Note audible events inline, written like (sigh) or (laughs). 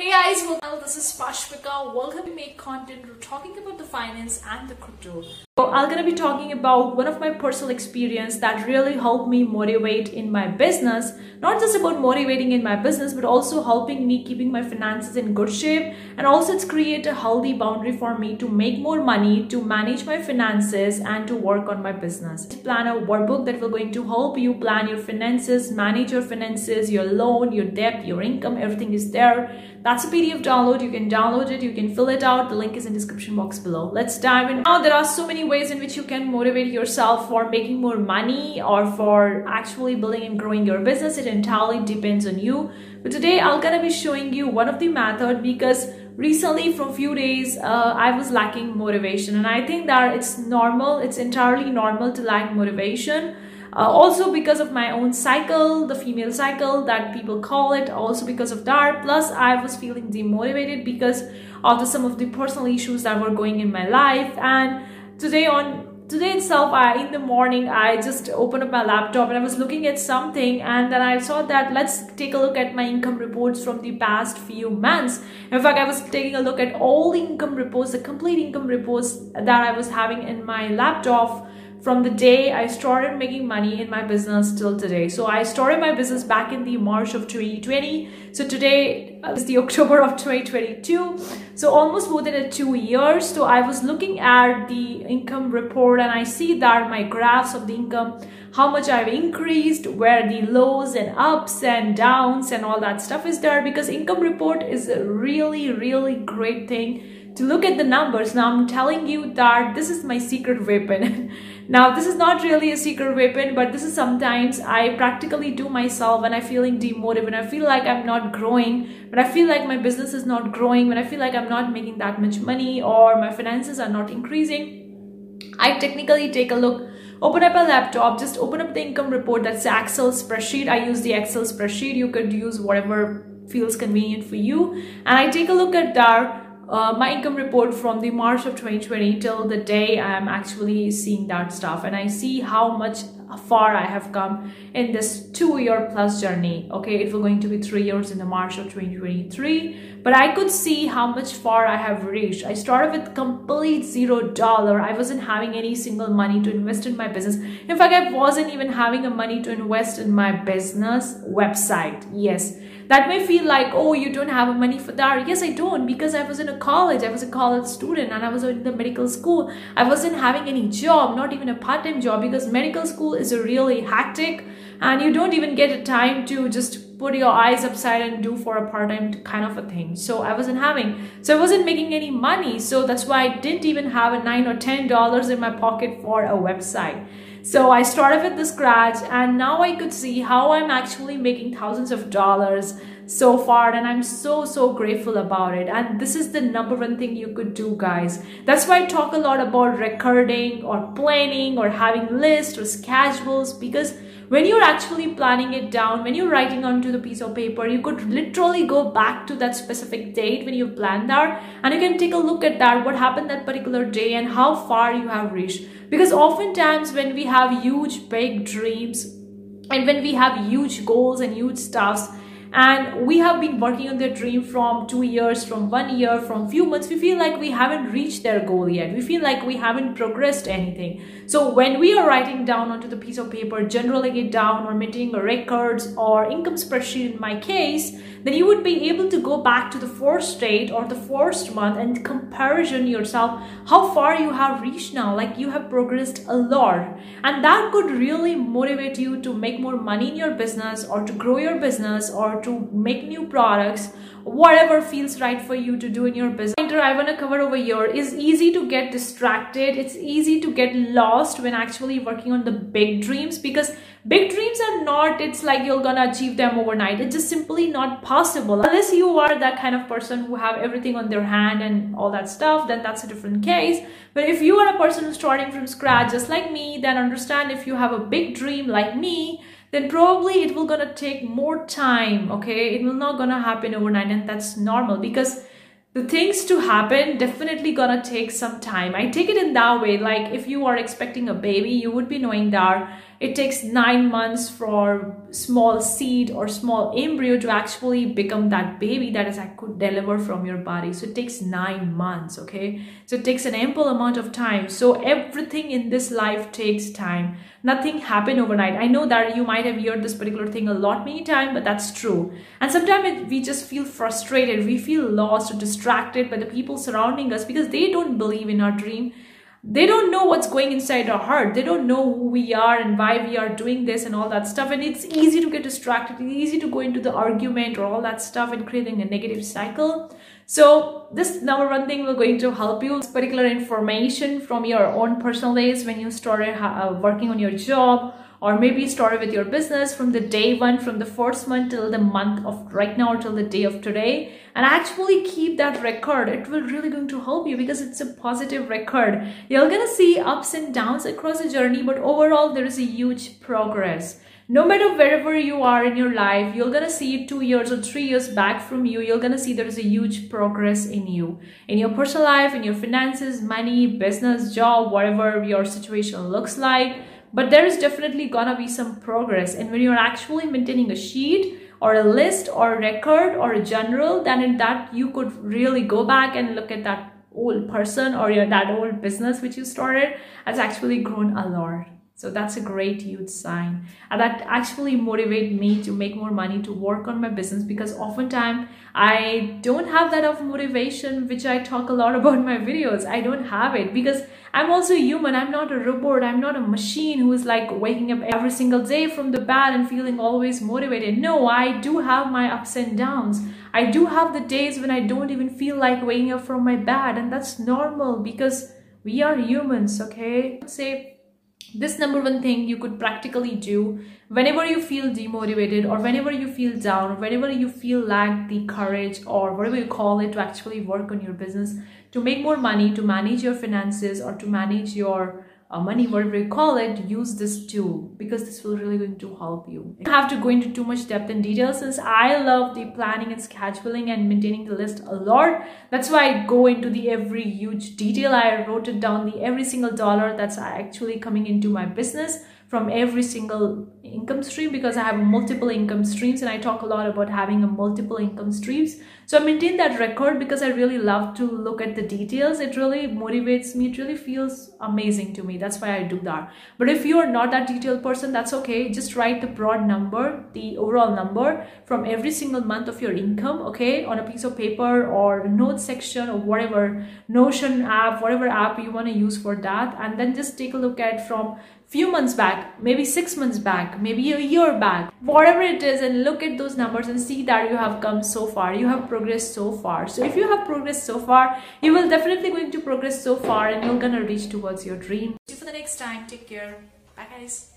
Hey guys, well, this is Parshwika. Welcome to Make Content. We're talking about the finance and the crypto. So I'm gonna be talking about one of my personal experience that really helped me motivate in my business. Not just about motivating in my business, but also helping me keeping my finances in good shape. And also it's create a healthy boundary for me to make more money, to manage my finances and to work on my business. Plan a workbook that will going to help you plan your finances, manage your finances, your loan, your debt, your income, everything is there. That's a PDF download. You can download it. You can fill it out. The link is in description box below. Let's dive in. Now there are so many ways in which you can motivate yourself for making more money or for actually building and growing your business. It entirely depends on you. But today I'm gonna be showing you one of the method because recently from few days uh, I was lacking motivation and I think that it's normal. It's entirely normal to lack motivation uh, also because of my own cycle the female cycle that people call it also because of that plus i was feeling demotivated because of some of the personal issues that were going in my life and today on today itself I, in the morning i just opened up my laptop and i was looking at something and then i saw that let's take a look at my income reports from the past few months. In fact i was taking a look at all the income reports the complete income reports that i was having in my laptop from the day I started making money in my business till today. So I started my business back in the March of 2020. So today uh, is the (laughs) October of 2022. So almost more than two years. So I was looking at the income report and I see that my graphs of the income, how much I've increased, where the lows and ups and downs and all that stuff is there because income report is a really, really great thing to look at the numbers. Now I'm telling you that this is my secret weapon. (laughs) now this is not really a secret weapon, but this is sometimes I practically do myself when I'm feeling demotivated, when I feel like I'm not growing, when I feel like my business is not growing, when I feel like I'm not making that much money or my finances are not increasing. I technically take a look open up a laptop just open up the income report that's the excel spreadsheet. I use the excel spreadsheet. You could use whatever feels convenient for you. And i take a look at that uh, my income report from the March of 2020 till the day I'm actually seeing that stuff and I see how much far I have come in this two year plus journey. Okay, it was going to be three years in the March of 2023, but I could see how much far I have reached. I started with complete zero dollar. I wasn't having any single money to invest in my business. In fact, I wasn't even having a money to invest in my business website. Yes that may feel like oh you don't have money for that. Yes i don't because i was in a college. I was a college student and i was in the medical school. I wasn't having any job not even a part-time job because medical school is a really hectic and you don't even get a time to just put your eyes upside and do for a part-time kind of a thing. So i wasn't having so i wasn't making any money. So that's why i didn't even have a nine or ten dollars in my pocket for a website. So I started with the scratch and now I could see how I'm actually making thousands of dollars so far and I'm so so grateful about it. And this is the number one thing you could do guys. That's why I talk a lot about recording or planning or having lists or schedules because when you're actually planning it down when you're writing onto the piece of paper you could literally go back to that specific date when you planned that. And you can take a look at that what happened that particular day and how far you have reached. Because oftentimes when we have huge big dreams and when we have huge goals and huge stuffs and we have been working on their dream from two years from one year from few months. We feel like we haven't reached their goal yet. We feel like we haven't progressed anything. So when we are writing down onto the piece of paper generally it down or maintaining records or income spreadsheet in my case then you would be able to go back to the first date or the first month and comparison yourself how far you have reached now. Like you have progressed a lot. And that could really motivate you to make more money in your business or to grow your business or to make new products whatever feels right for you to do in your business. I want to cover over here is easy to get distracted. It's easy to get lost when actually working on the big dreams because big dreams are not it's like you're gonna achieve them overnight. It's just simply not possible. Unless you are that kind of person who have everything on their hand and all that stuff then that's a different case. But if you are a person who's starting from scratch just like me then understand if you have a big dream like me then probably it will gonna take more time okay? It will not gonna happen overnight and that's normal because the things to happen definitely gonna take some time. I take it in that way like if you are expecting a baby you would be knowing that it takes nine months for small seed or small embryo to actually become that baby that is that could deliver from your body. So it takes nine months okay? So it takes an ample amount of time. So everything in this life takes time. Nothing happened overnight. I know that you might have heard this particular thing a lot many times but that's true. And sometimes we just feel frustrated. We feel lost or distracted by the people surrounding us because they don't believe in our dream they don't know what's going inside our heart. They don't know who we are and why we are doing this and all that stuff. And it's easy to get distracted. It's easy to go into the argument or all that stuff and creating a negative cycle. So this number one thing will going to help you. This particular information from your own personal days when you started uh, working on your job or maybe started with your business from the day one from the first month till the month of right now till the day of today. And actually keep that record. It will really going to help you because it's a positive record. You're gonna see ups and downs across the journey but overall there is a huge progress. No matter wherever you are in your life you're gonna see two years or three years back from you. You're gonna see there is a huge progress in you. In your personal life in your finances money business job whatever your situation looks like but there is definitely gonna be some progress and when you're actually maintaining a sheet or a list or a record or a journal then in that you could really go back and look at that old person or your that old business which you started has actually grown a lot so that's a great huge sign. And that actually motivate me to make more money to work on my business because oftentimes I don't have that of motivation, which I talk a lot (laughs) about in my videos. I don't have it because I'm also human. I'm not a robot. I'm not a machine who is like waking up every single day from the bed and feeling always motivated. No, I do have my ups and downs. I do have the days when I don't even feel like waking up from my bed and that's normal because we are humans, okay? Say this number one thing you could practically do whenever you feel demotivated or whenever you feel down whenever you feel lack the courage or whatever you call it to actually work on your business to make more money to manage your finances or to manage your uh, money, whatever you call it, use this tool because this will really going to help you. I have to go into too much depth and detail since I love the planning and scheduling and maintaining the list a lot. That's why I go into the every huge detail. I wrote it down the every single dollar that's actually coming into my business from every single income stream because I have multiple income streams and I talk a lot about having a multiple income streams. So I maintain that record because I really love to look at the details. It really motivates me. It really feels amazing to me. That's why I do that. But if you are not that detailed person, that's okay. Just write the broad number, the overall number from every single month of your income, okay, on a piece of paper or note section or whatever, Notion app, whatever app you want to use for that. And then just take a look at from few months back, maybe six months back, maybe a year back, whatever it is, and look at those numbers and see that you have come so far, you have progressed so far. So if you have progressed so far, you will definitely going to progress so far and you're gonna reach towards your dream. See you for the next time. Take care. Bye guys.